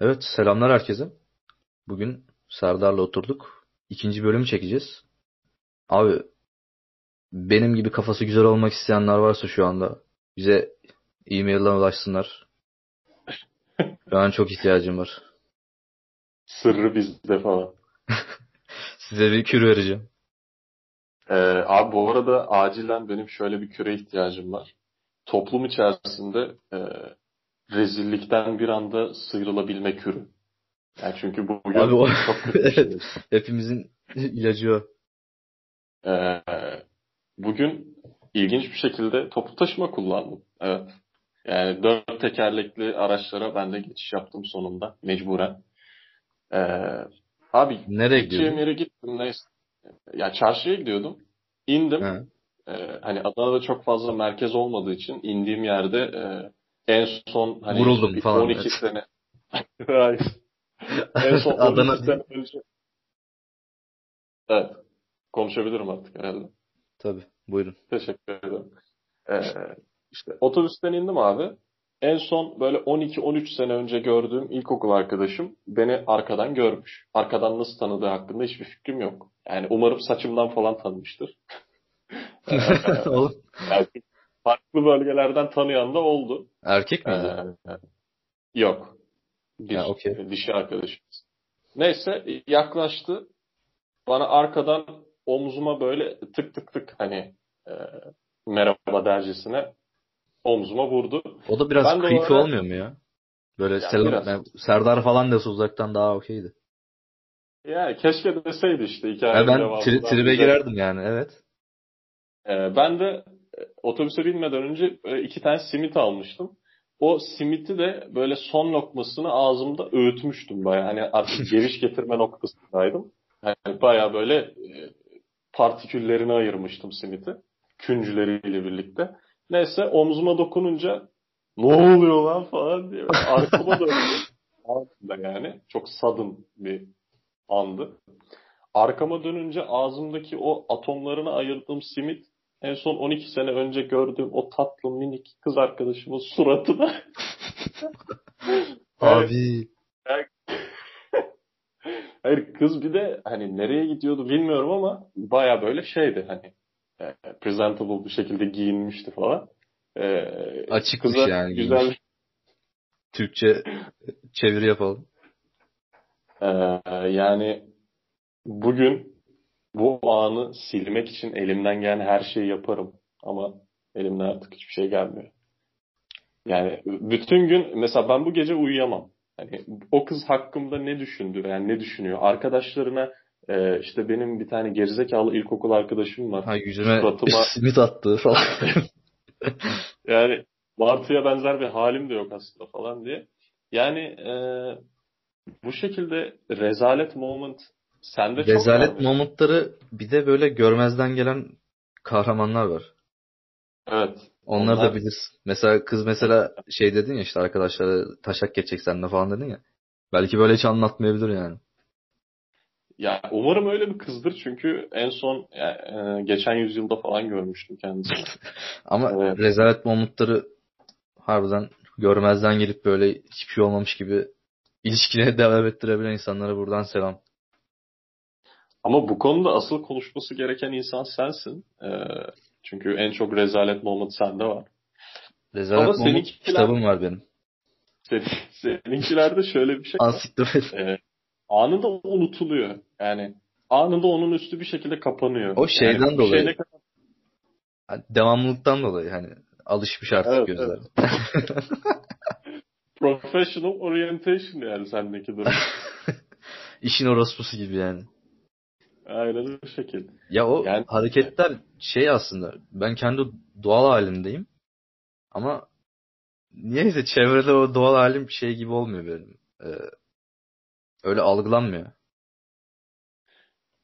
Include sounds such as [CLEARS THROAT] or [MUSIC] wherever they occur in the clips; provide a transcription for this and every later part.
Evet, selamlar herkese. Bugün Serdar'la oturduk. İkinci bölümü çekeceğiz. Abi, benim gibi kafası güzel olmak isteyenler varsa şu anda bize e-mail'den ulaşsınlar. [LAUGHS] An çok ihtiyacım var. Sırrı bizde falan. [LAUGHS] Size bir kür vereceğim. Ee, abi bu arada acilen benim şöyle bir küre ihtiyacım var. Toplum içerisinde e, rezillikten bir anda sıyrılabilme kürü. Yani çünkü bu Abi o çok kötü [LAUGHS] şey. Hepimizin ilacı o. Ee, bugün ilginç bir şekilde toplu taşıma kullandım. Evet. Yani dört tekerlekli araçlara ben de geçiş yaptım sonunda mecburen. Ee, abi Nereye gidiyordun? yere gittim neyse. Ya çarşıya gidiyordum. İndim. Ha. Ee, hani Adana'da çok fazla merkez olmadığı için indiğim yerde e, en son hani Vuruldum falan, 12 evet. sene [LAUGHS] Hayır. en son 12 [LAUGHS] Adana sene önce evet konuşabilirim artık herhalde. Tabii, buyurun. Teşekkür ederim. Ee, işte otobüsten indim abi. En son böyle 12-13 sene önce gördüğüm ilkokul arkadaşım beni arkadan görmüş. Arkadan nasıl tanıdığı hakkında hiçbir fikrim yok. Yani umarım saçımdan falan tanımıştır. [LAUGHS] Ee, Oğlum, yani farklı bölgelerden tanıyan da oldu. erkek Ee, miydi? yok. Bir Ha, okey. dişi arkadaşımız. Neyse yaklaştı. Bana arkadan omzuma böyle tık tık tık hani e, merhaba dercesine omzuma vurdu. O da biraz Ben creepy ara- olmuyor mu ya? Böyle Ya selam, biraz. yani Serdar falan dese uzaktan daha okeydi. Yani keşke deseydi işte Ya ben tri- tribe girerdim yani, evet. Ee, ben de otobüse binmeden önce e, iki tane simit almıştım. O simiti de böyle son lokmasını ağzımda öğütmüştüm bayağı. Hani artık [LAUGHS] geliş getirme noktasındaydım. Hani bayağı böyle e, partiküllerini ayırmıştım simiti. Küncüleriyle birlikte. Neyse omzuma dokununca ne oluyor lan falan diye arkama döndüm. [LAUGHS] Yani. Çok sudden bir andı. Arkama dönünce ağzımdaki o atomlarını ayırdığım simit en son 12 sene önce gördüğüm o tatlı minik kız arkadaşımın suratına. [LAUGHS] Abi, [LAUGHS] Hayır kız bir de hani nereye gidiyordu bilmiyorum ama baya böyle şeydi hani e, presentable bir şekilde giyinmişti falan. E, Açıkmış kıza yani, Güzel, giymiş. Türkçe çeviri yapalım. E, yani bugün bu anı silmek için elimden gelen her şeyi yaparım ama elimden artık hiçbir şey gelmiyor. Yani bütün gün mesela ben bu gece uyuyamam. Hani o kız hakkımda ne düşündü yani ne düşünüyor? Arkadaşlarına e, işte benim bir tane gerizekalı ilkokul arkadaşım var. Ha yüzüme Suratıma [LAUGHS] simit attı falan. [LAUGHS] yani Martı'ya benzer bir halim de yok aslında falan diye. Yani e, bu şekilde rezalet moment sende çok Rezalet varmış. momentları bir de böyle görmezden gelen kahramanlar var. Evet. Onları Onlar- da bilirsin. Mesela kız mesela şey dedin ya işte arkadaşlara taşak geçecek seninle falan dedin ya. Belki böyle hiç anlatmayabilir yani. Ya umarım öyle bir kızdır çünkü en son ya, e, geçen yüzyılda falan görmüştüm kendisini. [LAUGHS] Ama Evet. rezalet momentları harbiden görmezden gelip böyle hiçbir şey olmamış gibi ilişkine [LAUGHS] devam ettirebilen insanlara buradan selam. Ama bu konuda asıl konuşması gereken insan sensin. E, çünkü en çok rezalet moment sende var. Rezalet Ama moment seninkiler- kitabım var benim. Senin, seninkilerde şöyle bir şey. [LAUGHS] Ansiklopedi. E, anında unutuluyor. Yani anında onun üstü bir şekilde kapanıyor. O şeyden yani dolayı. şeyle- Devamlılıktan dolayı hani alışmış artık Evet, gözler. professional orientation yani sendeki durum. [LAUGHS] İşin orospusu gibi yani. Aynen o şekil. Ya o Yani- hareketler şey aslında ben kendi doğal halimdeyim ama niyeyse çevrede o doğal halim şey gibi olmuyor benim. Ee, öyle algılanmıyor.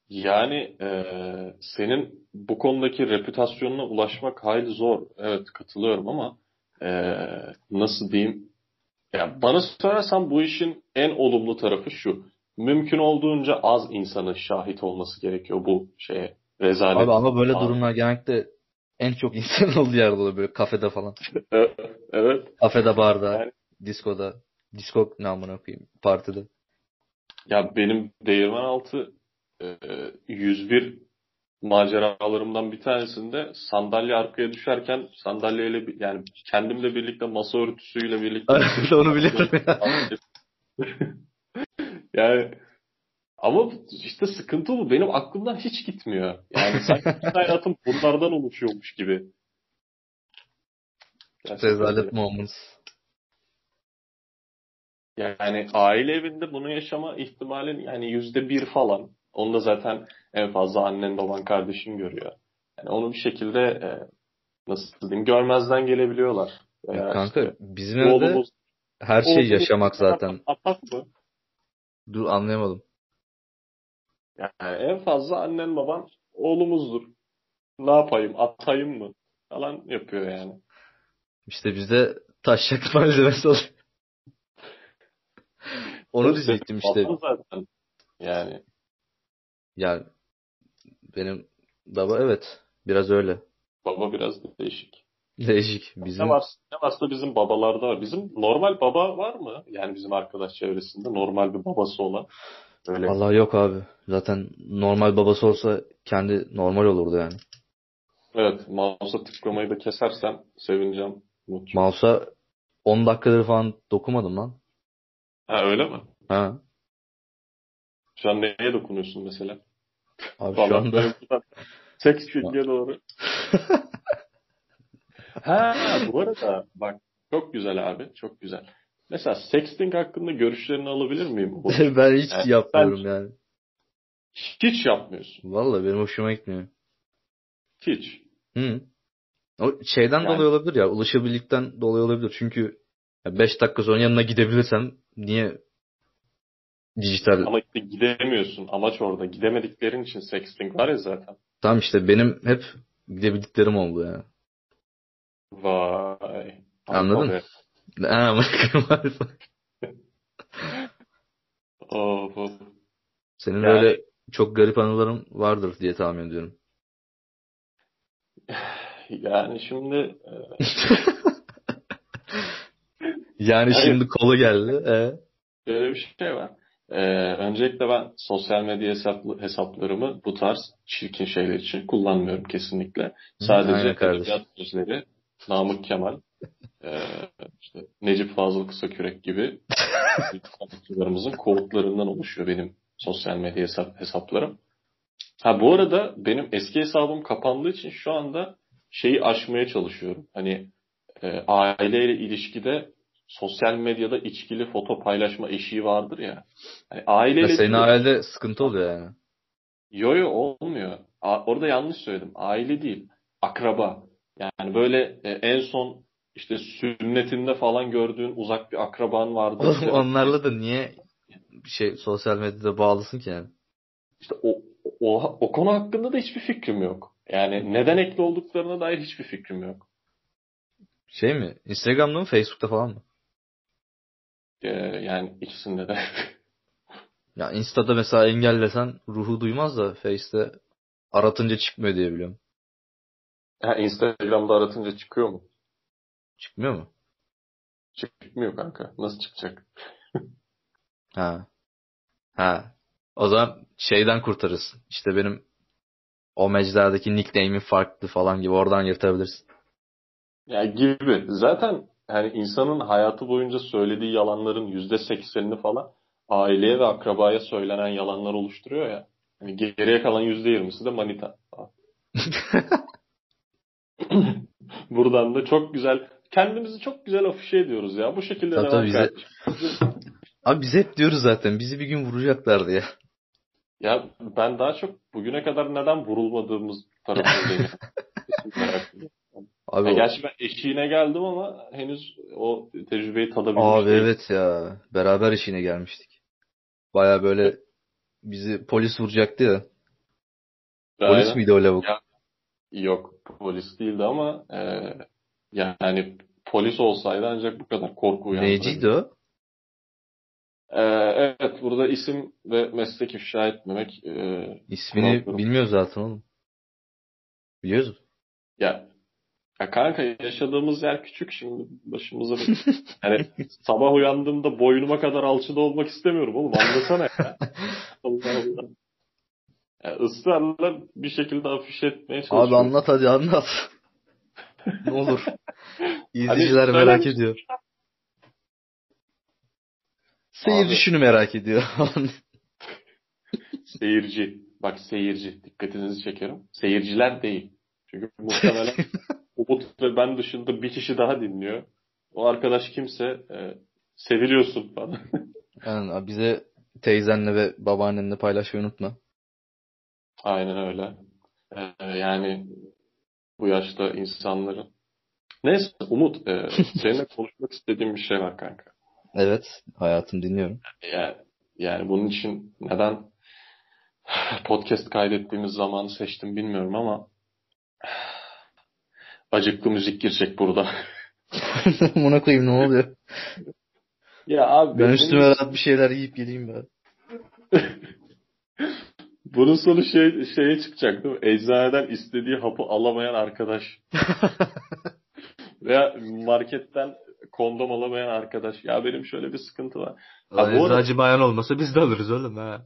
Yani eee, senin bu konudaki reputasyonuna ulaşmak hayli zor. Evet katılıyorum ama eee, nasıl diyeyim? Ya bana sorarsan bu işin en olumlu tarafı şu. Mümkün olduğunca az insanın şahit olması gerekiyor bu şeye. Rezalet. Abi ama böyle Abi. durumlar genellikle en çok [LAUGHS] insan olduğu yerde oluyor böyle kafede falan. Evet. Kafede, barda, Yani- diskoda. Disco ne amına koyayım partide. Ya benim değirmen altı e, 101 maceralarımdan bir tanesinde sandalye arkaya düşerken sandalyeyle yani kendimle birlikte masa örtüsüyle birlikte [LAUGHS] Onu biliyorum ya. [LAUGHS] yani ama işte sıkıntı bu. Benim aklımdan hiç gitmiyor. Yani sanki [LAUGHS] hayatım bunlardan oluşuyormuş gibi. Gerçekten Rezalet moments. Yani aile evinde bunu yaşama ihtimalin yani yüzde bir falan. Onu da zaten en fazla annen, baban, kardeşin görüyor. Yani onu bir şekilde e, nasıl diyeyim görmezden gelebiliyorlar. Ya kanka işte, bizim evde her şey oğlumuz yaşamak zaten. atak mı? Dur anlayamadım. Yani en fazla annen baban oğlumuzdur. Ne yapayım? Atayım mı? Falan yapıyor yani. İşte bizde taşak malzemesi oluyor. Onu diyecektim işte. Zaten. Yani Yani benim baba evet biraz öyle. baba biraz değişik. Değişik. Bizim Ne varsa, ne varsa bizim babalarda var. Bizim normal baba var mı? Yani bizim arkadaş çevresinde normal bir babası olan. Öyle. vallahi yok abi. Zaten normal babası olsa kendi normal olurdu yani. Evet. Mouse'a tıklamayı da kesersem sevineceğim. Mouse'a 10 dakikadır falan dokunmadım lan. Ha öyle mi? Ha. Şu an neye dokunuyorsun mesela? Abi şu anda böyle buradan Sexting'e [LAUGHS] doğru. [LAUGHS] ha bu arada bak çok güzel abi. Çok güzel. Mesela sexting hakkında görüşlerini alabilir miyim? [LAUGHS] ben hiç Yani yapmıyorum ben- yani. Hiç yapmıyorsun. Vallahi benim hoşuma gitmiyor. Hiç. Hı. O şeyden Yani- dolayı olabilir ya. Ulaşabildiğinden dolayı olabilir. Çünkü 5 dakika sonra yanına gidebilirsem niye dijital Ama işte gidemiyorsun. Amaç orada. Gidemediklerin için sexting var ya zaten. Tam işte benim hep gidebildiklerim oldu ya. Vay. Anladın? Abi. Ha, [LAUGHS] Of, of. Senin Yani- böyle çok garip anıların vardır diye tahmin ediyorum. [SIGHS] Yani şimdi e, [LAUGHS] Yani şimdi kolu geldi. E? Böyle bir şey var. Ee, öncelikle ben sosyal medya hesaplı, hesaplarımı bu tarz çirkin şeyler için kullanmıyorum kesinlikle. Sadece edebiyat sözleri, Namık Kemal, e, işte Necip Fazıl Kısakürek gibi sanatçılarımızın kodlarından oluşuyor benim sosyal medya hesap, hesaplarım. Ha bu arada benim eski hesabım kapandığı için şu anda şeyi aşmaya çalışıyorum. Hani e, aileyle ilişkide sosyal medyada içkili foto paylaşma eşiği vardır ya. Hani aileyle Ya senin değil- ailede sıkıntı oluyor yani. Yo yo olmuyor. A- orada yanlış söyledim. Aile değil. Akraba. Yani böyle e, en son işte sünnetinde falan gördüğün uzak bir akraban vardı. Oğlum İşte- onlarla da niye bir şey sosyal medyada bağlısın ki yani? İşte o, o, o konu hakkında da hiçbir fikrim yok. Yani neden ekli olduklarına dair hiçbir fikrim yok. Şey mi? Instagram'da mı Facebook'ta falan mı? Ee, yani ikisinde de. Ya Insta'da mesela engellesen ruhu duymaz da Face'te aratınca çıkmıyor diye biliyorum. Ha, Instagram'da aratınca çıkıyor mu? Çıkmıyor mu? Çıkmıyor kanka. Nasıl çıkacak? Ha. Ha. O zaman şeyden kurtarırız. İşte benim o mecradaki nickname'im farklı falan gibi oradan yırtabilirsin. Yani gibi. Zaten yani insanın hayatı boyunca söylediği yalanların yüzde seksenini falan aileye ve akrabaya söylenen yalanlar oluşturuyor ya. Yani geriye kalan yüzde yirmisi de manita. [LAUGHS] [CLEARS THROAT] Buradan da çok güzel kendimizi çok güzel afişe ediyoruz ya. Bu şekilde Tabii devam bize-. Abi biz hep diyoruz zaten bizi bir gün vuracaklar diye. Ya ben daha çok bugüne kadar neden vurulmadığımız tarafındayım. [LAUGHS] Abi, Ya o- gerçi ben eşiğine geldim ama henüz o tecrübeyi tadabilmiş abi değilim. evet ya. Beraber işine gelmiştik. Baya böyle bizi polis vuracaktı ya. Polis miydi o lavuk? Ya- Yok polis değildi ama e, yani polis olsaydı ancak bu kadar korku uyandırırdı. Neyciydi o? E, evet burada isim ve meslek ifşa etmemek e, İsmini Korkuyorum. bilmiyoruz zaten oğlum. Biliyoruz mu? ya Ya kanka yaşadığımız yer küçük şimdi başımıza hani [LAUGHS] sabah uyandığımda boynuma kadar alçıda olmak istemiyorum oğlum anlasana ya. [LAUGHS] Allah Allah. Ya ısrarla bir şekilde afiş etmeye çalışıyorum. Abi anlat hadi anlat. ne olur. İzleyiciler Hani merak ediyor. Seyirci şunu merak ediyor. [LAUGHS] Seyirci. Bak seyirci. Dikkatinizi çekerim. Seyirciler değil. Çünkü muhtemelen [LAUGHS] Umut ve ben dışında bir kişi daha dinliyor. O arkadaş kimse e, seviliyorsun falan. yani bize teyzenle ve babaannenle paylaşmayı unutma. Aynen öyle. E, yani bu yaşta insanların. Neyse Umut e, [LAUGHS] seninle konuşmak istediğim bir şey var kanka. Evet hayatım dinliyorum. Yani, yani bunun için neden podcast kaydettiğimiz zamanı seçtim bilmiyorum ama acıklı müzik girecek burada. [LAUGHS] Buna koyayım ne oluyor? Ya abi Ben benim- üstüme rahat bir şeyler yiyip geleyim ben. [LAUGHS] bunun sonu şey şeye çıkacak değil mi? Eczaneden istediği hapı alamayan arkadaş [LAUGHS] veya marketten kondom alamayan arkadaş. Ya benim şöyle bir sıkıntı var. Ha, bu arada- Eczacı bayan olmasa biz de alırız oğlum ha.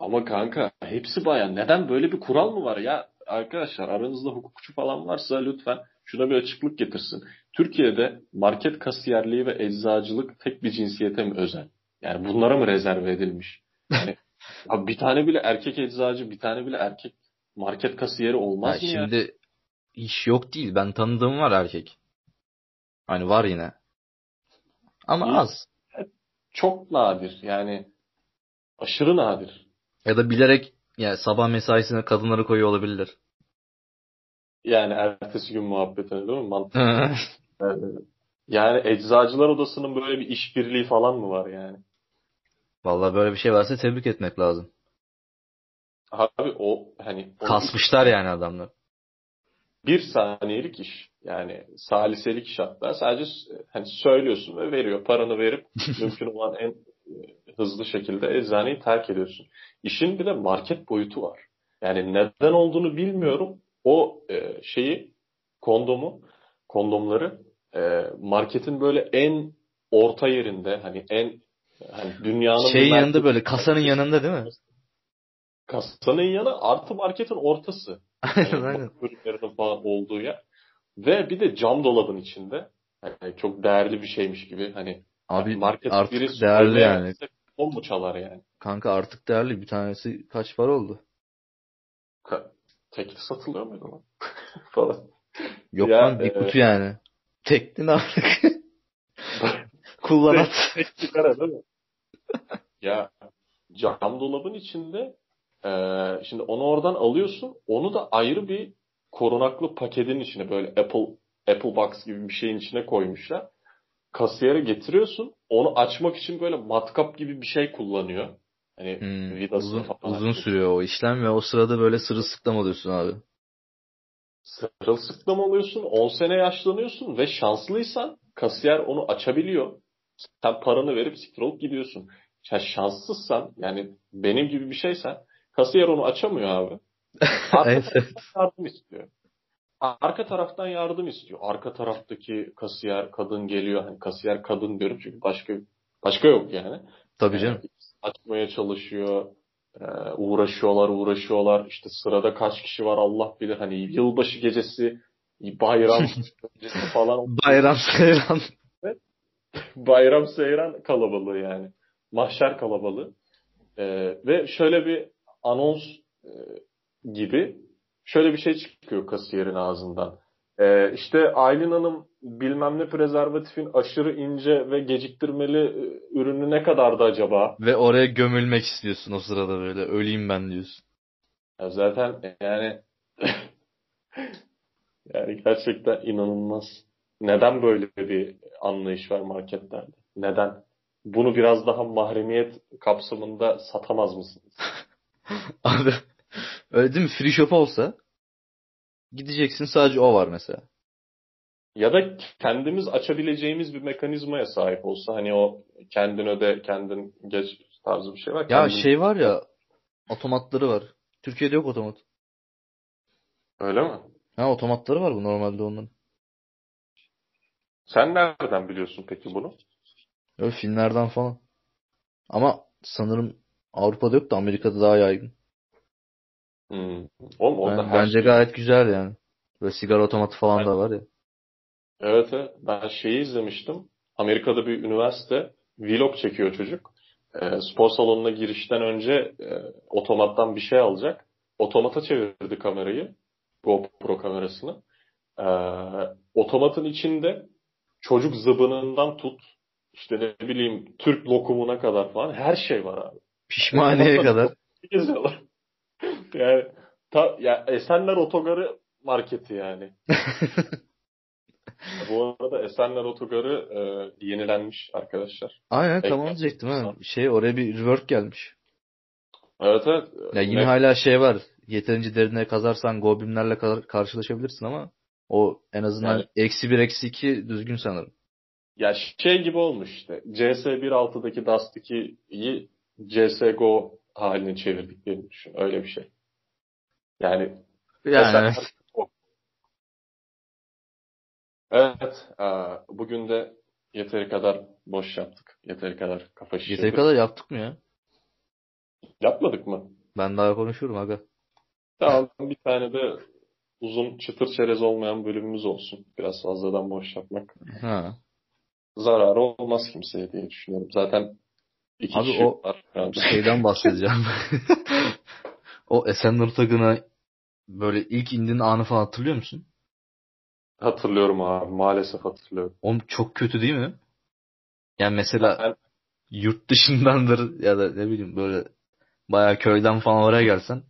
Ama kanka hepsi bayan. Neden böyle bir kural mı var ya? Arkadaşlar aranızda hukukçu falan varsa lütfen şuna bir açıklık getirsin. Türkiye'de market kasiyerliği ve eczacılık tek bir cinsiyete mi özel? Yani bunlara mı rezerve edilmiş? Yani, abi bir tane bile erkek eczacı, bir tane bile erkek market kasiyeri olmaz Ya mı ya? şimdi iş yok değil. Ben tanıdığım var erkek. Hani var yine. Ama İyi. az. Çok nadir yani aşırı nadir. Ya da bilerek yani sabah mesaisine kadınları koyuyor olabilirler. Yani ertesi gün muhabbetine değil mi? Mantıklı. Yani eczacılar odasının böyle bir işbirliği falan mı var yani? Vallahi böyle bir şey varsa tebrik etmek lazım. Abi o hani o Kasmışlar yani adamlar. bir saniyelik iş. Yani saliselik iş hatta. Sadece hani söylüyorsun ve veriyor. Paranı verip [LAUGHS] mümkün olan en e, hızlı şekilde eczaneyi terk ediyorsun. İşin bir de market boyutu var. Yani neden olduğunu bilmiyorum. O e, şeyi kondomu kondomları e, marketin böyle en orta yerinde hani en hani dünyanın Şeyin bir yanında merkezi- böyle kasanın yanında değil mi? kasanın yanı artı marketin ortası. [LAUGHS] aynen aynen. ürünlerinin falan olduğu yer. Ve bir de cam dolabın içinde. Yani çok değerli bir şeymiş gibi. Hani Abi market artık biri değerli yani. O mu çalar yani? Kanka artık değerli. Bir tanesi kaç para oldu? Ka- Tekli satılıyor muydu lan? [LAUGHS] falan. Yok Ya, lan bir e, kutu yani. Tekli ne artık? [LAUGHS] Kullanat. Sigara değil mi? [LAUGHS] ya cam dolabın içinde eee, şimdi onu oradan alıyorsun. Onu da ayrı bir korunaklı paketin içine böyle Apple Apple Box gibi bir şeyin içine koymuşlar. Kasiyere getiriyorsun. Onu açmak için böyle matkap gibi bir şey kullanıyor. Hani Hmm, vidası uzun, falan. uzun sürüyor o işlem ve o sırada böyle sırılsıklam oluyorsun abi. Sırılsıklam oluyorsun. 10 sene yaşlanıyorsun ve şanslıysan kasiyer onu açabiliyor. Sen paranı verip siktir olup gidiyorsun. Ya şanssızsan yani benim gibi bir şeysen kasiyer onu açamıyor abi. [LAUGHS] Arka taraftan yardım istiyor. Arka taraftan yardım istiyor. Arka taraftaki kasiyer kadın geliyor. Hani kasiyer kadın diyorum çünkü başka başka yok yani. Tabii canım. Ee, açmaya çalışıyor. Ee, uğraşıyorlar, uğraşıyorlar. İşte sırada kaç kişi var Allah bilir. Hani yılbaşı gecesi, bayram [LAUGHS] gecesi falan. Bayram seyran. Bayram seyran kalabalığı yani. Mahşer kalabalığı. Ee, ve şöyle bir anons e, gibi şöyle bir şey çıkıyor kasiyerin ağzından. Ee, işte Aylin Hanım bilmem ne prezervatifin aşırı ince ve geciktirmeli e, ürünü ne kadardı acaba? Ve oraya gömülmek istiyorsun o sırada böyle. Öleyim ben diyorsun. Ya zaten yani [LAUGHS] yani gerçekten inanılmaz. Neden böyle bir anlayış var marketlerde? Neden? Bunu biraz daha mahremiyet kapsamında satamaz mısınız? [LAUGHS] Abi öyle değil mi? Free shop olsa gideceksin sadece o var mesela. Ya da kendimiz açabileceğimiz bir mekanizmaya sahip olsa hani o kendin öde kendin geç tarzı bir şey var. Ya Kendin- şey var ya otomatları var. Türkiye'de yok otomat. Öyle mi? Ha otomatları var bu normalde onların. Sen nereden biliyorsun peki bunu? Öyle filmlerden falan. Ama sanırım Avrupa'da yok da Amerika'da daha yaygın. Hmm. Oğlum Ben- her bence şey- gayet güzel yani. Böyle sigara otomatı falan Ben- da var ya. Evet. Ben şeyi izlemiştim. Amerika'da bir üniversite vlog çekiyor çocuk. Ee, spor salonuna girişten önce e, otomattan bir şey alacak. Otomata çevirdi kamerayı. GoPro kamerasını. Ee, otomatın içinde çocuk zıbınından tut işte ne bileyim Türk lokumuna kadar falan her şey var abi. Pişmaniye kadar. Geziyorlar. [LAUGHS] yani ta, ya Esenler Otogarı marketi yani. [LAUGHS] Bu arada Esenler Otogarı e, yenilenmiş arkadaşlar. Aynen Peki. tam onu diyecektim ha. Şey oraya bir rework gelmiş. Evet evet. Ya yine Ne- hala şey var. Yeterince derine kazarsan goblinlerle kar- karşılaşabilirsin ama o en azından Yani- eksi bir eksi iki düzgün sanırım. Ya şey gibi olmuş işte. CS 1.6'daki Dust 2'yi CSGO haline çevirdiklerini düşün. Öyle bir şey. Yani Yani evet. Evet. e, bugün de yeteri kadar boş yaptık. Yeteri kadar kafa şişirdik. Yeteri kadar yaptık mı ya? Yapmadık mı? Ben daha konuşurum aga. Tamam bir tane de uzun çıtır çerez olmayan bölümümüz olsun. Biraz fazladan boş yapmak. Ha. Zararı olmaz kimseye diye düşünüyorum. Zaten iki Abi kişi o- var. Şeyden bahsedeceğim. [LAUGHS] o Esenler Otogarı'na böyle ilk indiğin anı falan hatırlıyor musun? hatırlıyorum abi. Maalesef hatırlıyorum. Oğlum çok kötü değil mi? Yani mesela Ben- yurt dışındandır ya da ne bileyim böyle bayağı köyden falan oraya gelsen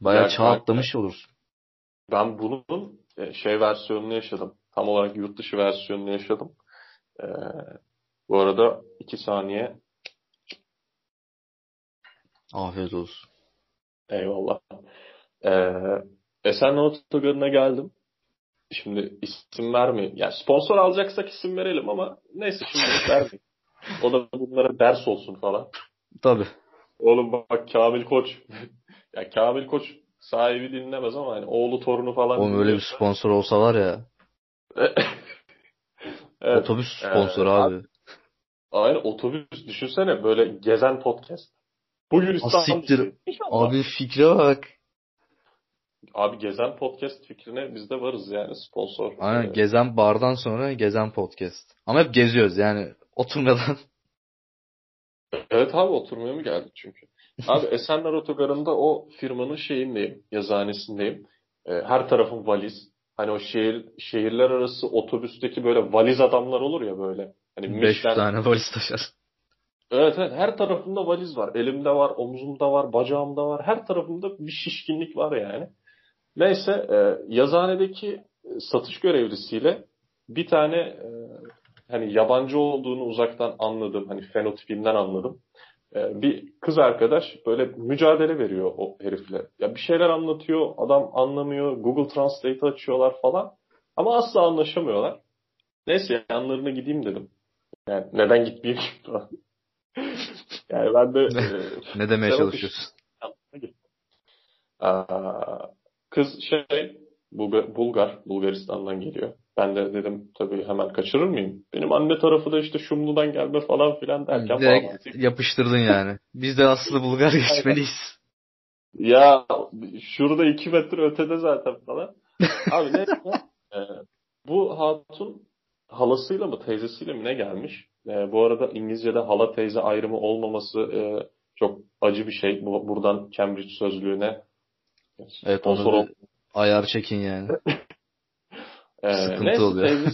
bayağı Ya çağ atlamış olursun. Ben bunun e, şey versiyonunu yaşadım. Tam olarak yurt dışı versiyonunu yaşadım. Ee, bu arada iki saniye. Afiyet olsun. Eyvallah. Ee, Esenler Otogarı'na geldim. Şimdi isim vermeyeyim. Yani sponsor alacaksak isim verelim ama neyse şimdi [LAUGHS] vermeyeyim. O da bunlara ders olsun falan. Tabii. Oğlum bak Kamil Koç. Ya Kamil Koç sahibi dinlemez ama hani oğlu torunu falan Oğlum öyle bir sponsor olsa var ya. [LAUGHS] Evet. Otobüs sponsoru Ee, abi. Aynen otobüs düşünsene böyle gezen podcast. Bugün İstanbul. siktir. İnşallah. Abi fikre bak. Abi gezen podcast fikrine biz de varız yani sponsor. Aynen Ee, gezen bardan sonra gezen podcast. Ama hep geziyoruz yani oturmadan. Evet abi oturmaya mı geldik çünkü? Abi Esenler Otogarı'nda o firmanın şeyindeyim, yazıhanesindeyim. Ee, her tarafım valiz. Hani o şehir şehirler arası otobüsteki böyle valiz adamlar olur ya böyle. Hani 5 Michelin- tane valiz taşır. Evet evet her tarafımda valiz var. Elimde var, omzumda var, bacağımda var. Her tarafımda bir şişkinlik var yani. Neyse e, yazıhanedeki e, satış görevlisiyle bir tane e, hani yabancı olduğunu uzaktan anladım. Hani fenotipinden anladım. E, bir kız arkadaş böyle mücadele veriyor o herifle. Ya bir şeyler anlatıyor, adam anlamıyor. Google Translate açıyorlar falan. Ama asla anlaşamıyorlar. Neyse yanlarına gideyim dedim. Yani neden gitmeyeyim ki falan. [LAUGHS] yani ben de e, Ne demeye çalışıyorsun? Aa, kız şey Bulgar, Bulgar, Bulgaristan'dan geliyor. Ben de dedim tabii hemen kaçırır mıyım? Benim anne tarafı da işte Şumlu'dan gelme falan filan derken Direkt bağlantıyı- yapıştırdın yani. Biz de aslında Bulgar [LAUGHS] geçmeliyiz. Ya şurada iki metre ötede zaten falan. Abi neyse. [LAUGHS] e, bu hatun halasıyla mı teyzesiyle mi ne gelmiş? E, bu arada İngilizce'de hala teyze ayrımı olmaması e, çok acı bir şey. Bu, buradan Cambridge sözlüğüne Evet sponsor onu ayar çekin yani. [LAUGHS] Ee, Sıkıntı neyse oluyor.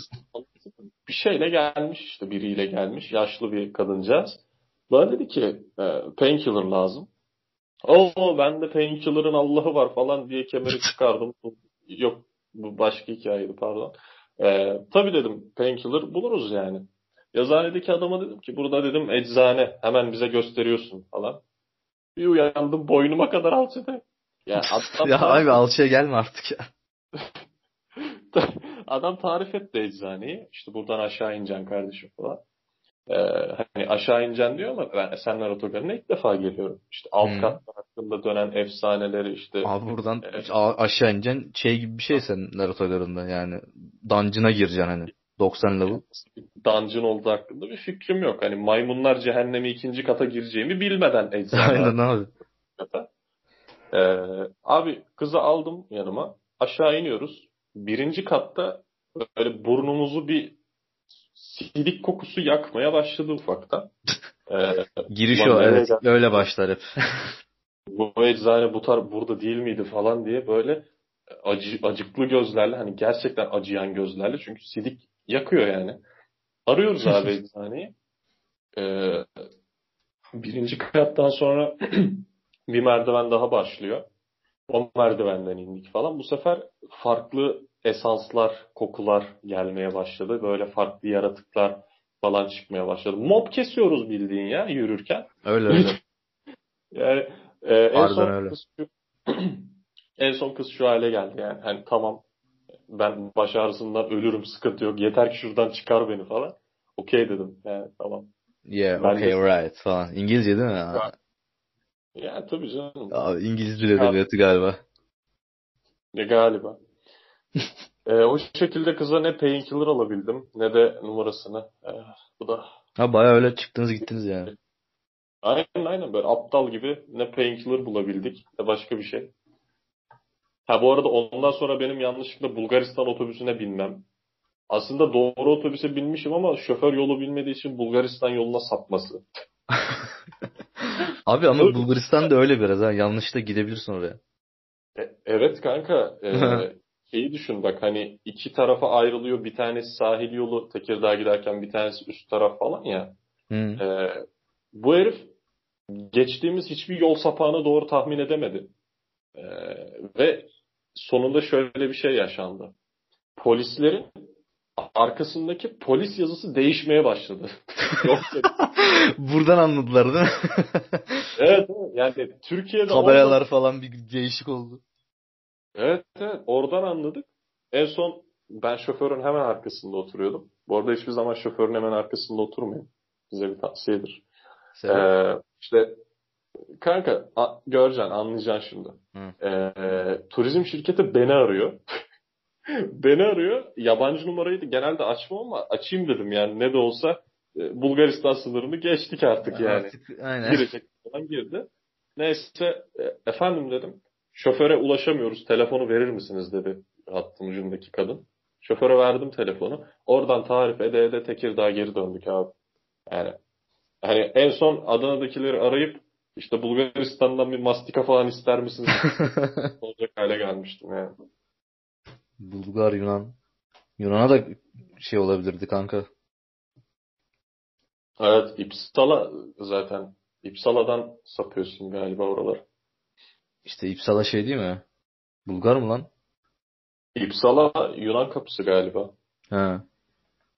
bir şeyle gelmiş işte biriyle gelmiş. Yaşlı bir kadıncağız. Bana dedi ki e, painkiller lazım. Oo ben de painkiller'ın Allah'ı var falan diye kemeri [LAUGHS] çıkardım. Yok bu başka hikayeydi pardon. Ee, tabii dedim painkiller buluruz yani. Yazıhanedeki adama dedim ki burada dedim eczane hemen bize gösteriyorsun falan. Bir uyandım boynuma kadar alçıda. Ya, [LAUGHS] ya abi alçıya gelme artık ya. [LAUGHS] Adam tarif etti eczaneyi. İşte buradan aşağı ineceksin kardeşim falan. Ee, hani aşağı ineceksin diyor ama ben Esenler Otogarı'na ilk defa geliyorum. İşte alt Hmm. katta hakkında dönen efsaneleri işte. Abi buradan a- aşağı ineceksin şey gibi bir şey sen Naruto garında yani. Dungeon'a gireceksin hani. 90 level. Dungeon olduğu hakkında bir fikrim yok. Hani maymunlar cehennemi ikinci kata gireceğimi bilmeden [LAUGHS] eczane Aynen abi. kata. Ee, abi kızı aldım yanıma. Aşağı iniyoruz. Birinci katta böyle burnumuzu bir sidik kokusu yakmaya başladı ufaktan. [LAUGHS] Ee, Giriş o evet. geldik? Öyle başlar hep. bu eczane bu tar burada değil miydi falan diye böyle acı, acıklı gözlerle hani gerçekten acıyan gözlerle çünkü sidik yakıyor yani. Arıyoruz [LAUGHS] abi eczaneyi. Ee, birinci kattan sonra [CLEARS THROAT] bir merdiven daha başlıyor. O merdivenden indik falan. Bu sefer farklı esanslar, kokular gelmeye başladı. Böyle farklı yaratıklar falan çıkmaya başladı. Mob kesiyoruz bildiğin ya yürürken. Öyle öyle. [LAUGHS] Yani e, en son öyle. kız şu, [CLEARS THROAT] en son kız şu hale geldi yani. Hani tamam ben baş ağrısından ölürüm sıkıntı yok. Yeter ki şuradan çıkar beni falan. Okey dedim. Yani tamam. Yeah, Ben okay, de- right falan. İngilizce değil mi? Ya. Tabii canım. Abi İngiliz dil edebiyatı galiba. Ne galiba. [LAUGHS] e, o şekilde kıza ne painkiller alabildim ne de numarasını. E, bu da Ha bayağı öyle çıktınız gittiniz yani. aynen aynen böyle aptal gibi ne painkiller bulabildik ne başka bir şey. Ha bu arada ondan sonra benim yanlışlıkla Bulgaristan otobüsüne binmem. Aslında doğru otobüse binmişim ama şoför yolu bilmediği için Bulgaristan yoluna sapması. [LAUGHS] Abi ama Dur. Bulgaristan da öyle biraz ha. Yanlış da gidebilirsin oraya. E, evet kanka. E, [LAUGHS] şeyi düşün bak hani iki tarafa ayrılıyor. Bir tanesi sahil yolu Tekirdağ giderken bir tanesi üst taraf falan ya. E, bu herif geçtiğimiz hiçbir yol sapağını doğru tahmin edemedi. E, ve sonunda şöyle bir şey yaşandı. Polislerin arkasındaki polis yazısı değişmeye başladı. [LAUGHS] Yoksa, Buradan anladılar değil mi? evet, yani Türkiye'de Tabelalar falan bir değişik oldu. Evet, evet. Oradan anladık. En son ben şoförün hemen arkasında oturuyordum. Bu arada hiçbir zaman şoförün hemen arkasında oturmayın. Bize bir tavsiyedir. Sebep? Ee, işte kanka a- göreceksin, anlayacaksın şimdi. Hı. Ee, turizm şirketi beni arıyor. [LAUGHS] beni arıyor. Yabancı numarayı da genelde açmam ama açayım dedim yani ne de olsa e, Bulgaristan sınırını geçtik artık yani Artık, aynen. girecek falan girdi. Neyse e, efendim dedim. Şoföre ulaşamıyoruz. Telefonu verir misiniz dedi hattın ucundaki kadın. Şoföre verdim telefonu. Oradan tarif ede ede Tekirdağ'a geri döndük abi. Yani hani en son Adana'dakileri arayıp işte Bulgaristan'dan bir mastika falan ister misiniz? [LAUGHS] olacak hale gelmiştim yani. Bulgar, Yunan. Yunan'a da şey olabilirdi kanka. Evet İpsala zaten İpsala'dan sapıyorsun galiba oralar. İşte İpsala şey değil mi? Bulgar mı lan? İpsala Yunan kapısı galiba. He.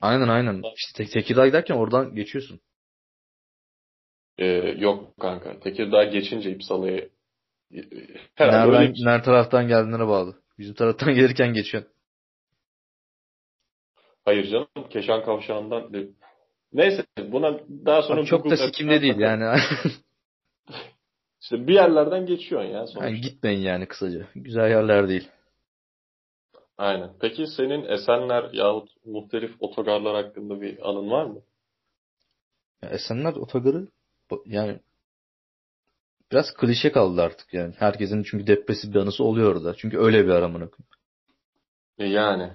Aynen aynen. İşte Tek- Tekirdağ giderken oradan geçiyorsun. Ee, yok kanka. Tekirdağ geçince İpsala'ya e, herhalde öyle Nereden, bir şey. nerede taraftan geldiğine bağlı. Bizim taraftan [LAUGHS] gelirken geçiyorsun. Hayır canım. Keşan kavşağından. Neyse buna daha sonra Abi çok da sikimde değil yani. [LAUGHS] İşte bir yerlerden geçiyorsun ya sonuçta. yani gitmeyin yani kısaca. Güzel yerler değil. Aynen. Peki senin Esenler yahut muhtelif otogarlar hakkında bir anın var mı? Ya Esenler otogarı yani biraz klişe kaldı artık yani. Herkesin çünkü depresif bir anısı oluyor orada. Çünkü öyle bir aramına koyayım. E yani.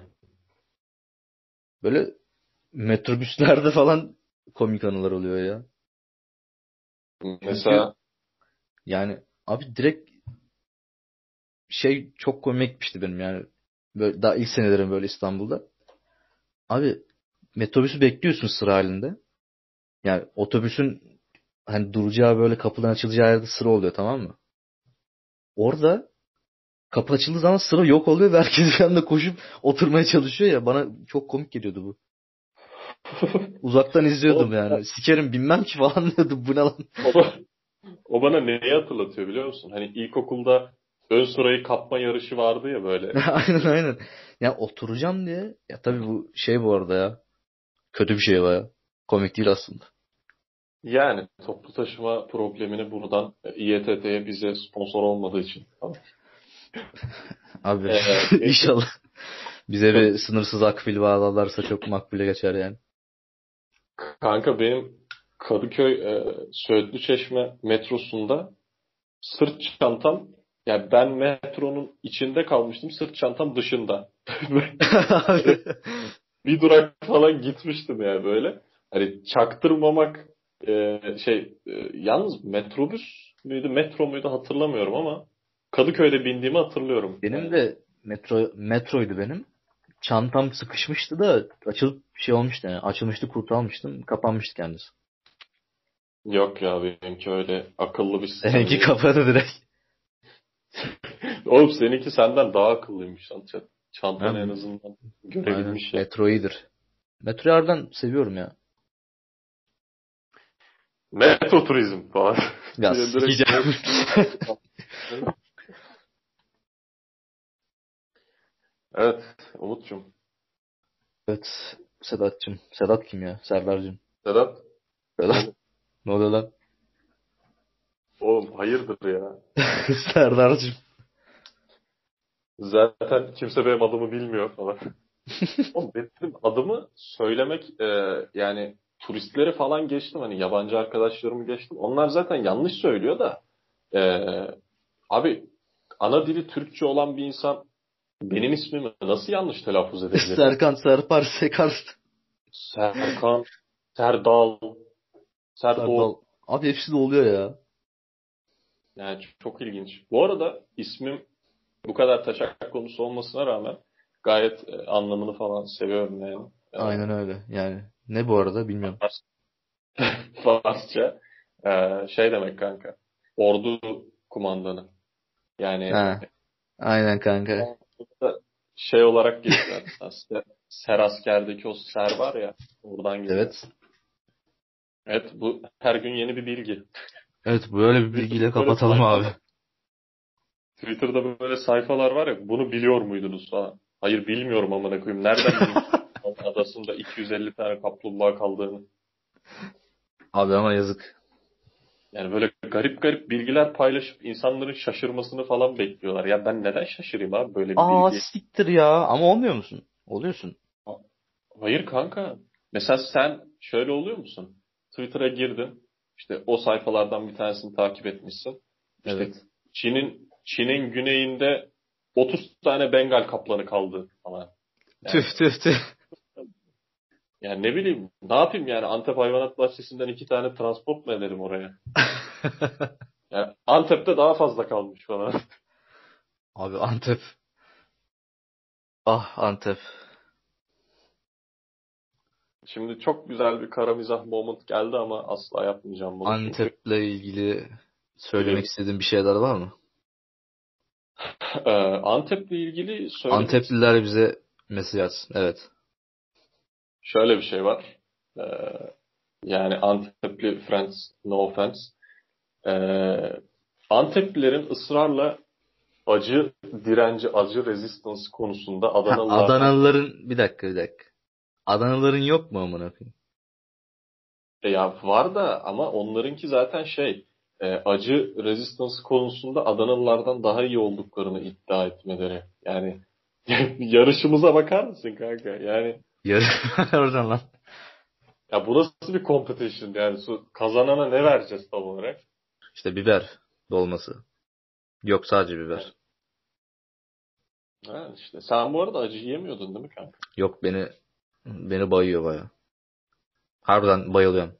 Böyle metrobüslerde [LAUGHS] falan komik anılar oluyor ya. Mesela Yani abi direkt şey çok komikmişti benim yani. Böyle daha ilk senelerim böyle İstanbul'da. Abi metrobüsü bekliyorsun sıra halinde. Yani otobüsün hani duracağı böyle kapıdan açılacağı yerde sıra oluyor tamam mı? Orada kapı açıldığı zaman sıra yok oluyor ve herkes bir anda koşup oturmaya çalışıyor ya. Bana çok komik geliyordu bu. [LAUGHS] Uzaktan izliyordum yani. Sikerim bilmem ki falan diyordum. Bu ne lan? o, bana neyi hatırlatıyor biliyor musun? Hani ilkokulda ön sırayı kapma yarışı vardı ya böyle. [LAUGHS] aynen aynen. Ya oturacağım diye. Ya tabii bu şey bu arada ya. Kötü bir şey baya. Komik değil aslında. Yani toplu taşıma problemini buradan İETT'ye bize sponsor olmadığı için. Abi ee, [LAUGHS] inşallah bize bir sınırsız akbil bağlarlarsa çok makbule geçer yani. Kanka benim Kadıköy e, Söğütlü Çeşme metrosunda sırt çantam yani ben metronun içinde kalmıştım sırt çantam dışında. [LAUGHS] bir durak falan gitmiştim yani böyle. Hani çaktırmamak e, şey e, yalnız metrobüs müydü metro muydu hatırlamıyorum ama Kadıköy'de bindiğimi hatırlıyorum. Benim de metro metroydu benim. Çantam sıkışmıştı da açılıp şey olmuştu yani açılmıştı kurtarmıştım kapanmıştı kendisi. Yok ya benimki öyle akıllı bir sistem. Seninki kapadı direkt. [LAUGHS] Oğlum seninki senden daha akıllıymış. Çantanı en azından görebilmiş. Ya. Metro iyidir. Metroyu harbiden seviyorum ya. Metro turizm falan. Ya [LAUGHS] sikeceğim. evet Umut'cum. Evet Sedat'cım. Sedat kim ya? Serdar'cım. Sedat. Sedat. ne oluyor lan? Oğlum hayırdır ya. [LAUGHS] Serdar'cım. Zaten kimse benim adımı bilmiyor falan. [LAUGHS] Oğlum benim adımı söylemek e, yani turistleri falan geçtim hani yabancı arkadaşlarımı geçtim. Onlar zaten yanlış söylüyor da e, abi ana dili Türkçe olan bir insan benim ismimi nasıl yanlış telaffuz edebilir? [LAUGHS] Serkan, Serpar, Sekarst. Serkan, Serdal, Serdal. Serdal. Abi hepsi de oluyor ya. Yani çok ilginç. Bu arada ismim bu kadar taşak konusu olmasına rağmen gayet anlamını falan seviyorum yani. Aynen öyle. Yani ne bu arada bilmiyorum. [LAUGHS] Farsça e, şey demek kanka. Ordu kumandanı. Yani ha. Aynen kanka. Şey olarak geçiyor [LAUGHS] aslında. Ser askerdeki o ser var ya oradan geliyor. Evet. Evet bu her gün yeni bir bilgi. Evet böyle bir bilgiyle kapatalım abi. Twitter'da böyle sayfalar var ya bunu biliyor muydunuz falan. Hayır bilmiyorum amına koyayım. Nereden [LAUGHS] adasında 250 tane kaplumbağa kaldığını. Abi ama yazık. Yani böyle garip garip bilgiler paylaşıp insanların şaşırmasını falan bekliyorlar. Ya ben neden şaşırayım abi böyle bir Aa, bilgi? siktir ya. Ama olmuyor musun? Oluyorsun. Hayır kanka. Mesela sen şöyle oluyor musun? Twitter'a girdin. İşte o sayfalardan bir tanesini takip etmişsin. İşte evet. Çin'in Çin'in güneyinde 30 tane Bengal kaplanı kaldı falan. Yani, tüf tüf tüf. Yani ne bileyim ne yapayım yani Antep Hayvanat Bahçesi'nden iki tane transport mu edelim oraya? [LAUGHS] yani Antep'te daha fazla kalmış falan. Abi Antep. Ah Antep. Şimdi çok güzel bir kara mizah moment geldi ama asla yapmayacağım bunu. Antep'le ilgili söylemek istediğin bir şeyler var mı? [LAUGHS] Ee, Antep'le ilgili söylemek Antepliler bize mesaj atsın. Evet. Şöyle bir şey var. Ee, yani Antepli friends, no offense. Ee, Anteplilerin ısrarla acı direnci, acı resistance konusunda Adanalılar... Adanalıların bir dakika bir dakika. Adanalıların yok mu amına koyayım? E ya var da ama onlarınki zaten şey e, acı resistance konusunda Adanalılardan daha iyi olduklarını iddia etmeleri. Yani [LAUGHS] yarışımıza bakar mısın kanka? Yani Yarış [LAUGHS] oradan lan. Ya bu nasıl bir competition yani kazanana ne vereceğiz tam olarak? İşte biber dolması. Yok sadece biber. Ha işte sen bu arada acı yemiyordun değil mi kanka? Yok beni beni bayıyor baya. Harbiden bayılıyorum.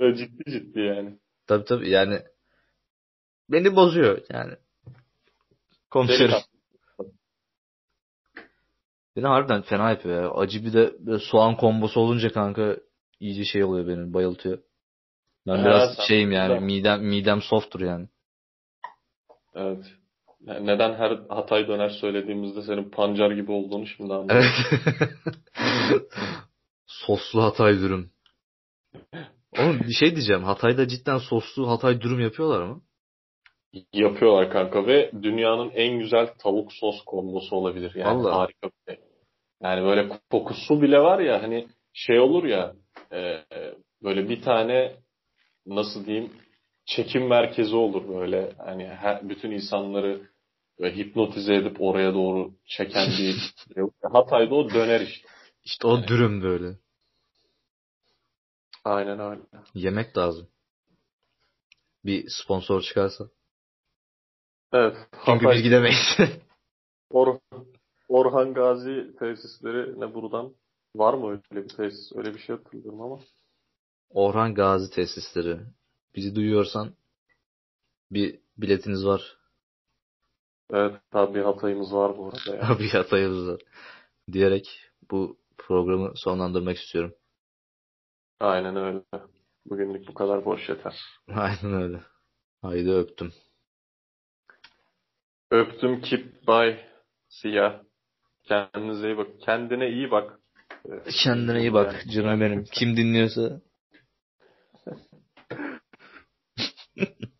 [LAUGHS] ciddi ciddi yani. Tabii tabii yani beni bozuyor yani. Komiserim. Beni harbiden fena yapıyor ya. Acı bir de soğan kombosu olunca kanka iyice şey oluyor benim bayıltıyor. Ben ha, biraz şeyim yani midem midem softtur yani. Evet. Yani neden her Hatay döner söylediğimizde senin pancar gibi olduğunu şimdi anladım. Evet. [LAUGHS] Soslu Hatay dürüm. Oğlum bir şey diyeceğim. Hatay'da cidden soslu Hatay dürüm yapıyorlar mı? Yapıyorlar kanka ve dünyanın en güzel tavuk sos kombosu olabilir. Yani Vallahi. harika bir şey. Yani böyle kokusu bile var ya hani şey olur ya e, böyle bir tane nasıl diyeyim çekim merkezi olur böyle hani her, bütün insanları böyle hipnotize edip oraya doğru çeken bir [LAUGHS] Hatay'da o döner işte. İşte o dürüm böyle. Aynen öyle. Yemek lazım. Bir sponsor çıkarsa. Evet. Çünkü Hatay- biz gidemeyiz. [LAUGHS] Or Orhan Gazi tesisleri ne buradan var mı öyle bir tesis? Öyle bir şey hatırlıyorum ama. Orhan Gazi tesisleri. Bizi duyuyorsan bir biletiniz var. Evet tabii bir Hatay'ımız var bu arada ya. [LAUGHS] bir hatayımız var. Diyerek bu programı sonlandırmak istiyorum. Aynen öyle. Bugünlük bu kadar boş yeter. Aynen öyle. Haydi öptüm. Öptüm kip bay siyah. Kendinize iyi bak. Kendine iyi bak. Kendine iyi bak canım benim. Kim dinliyorsa [LAUGHS]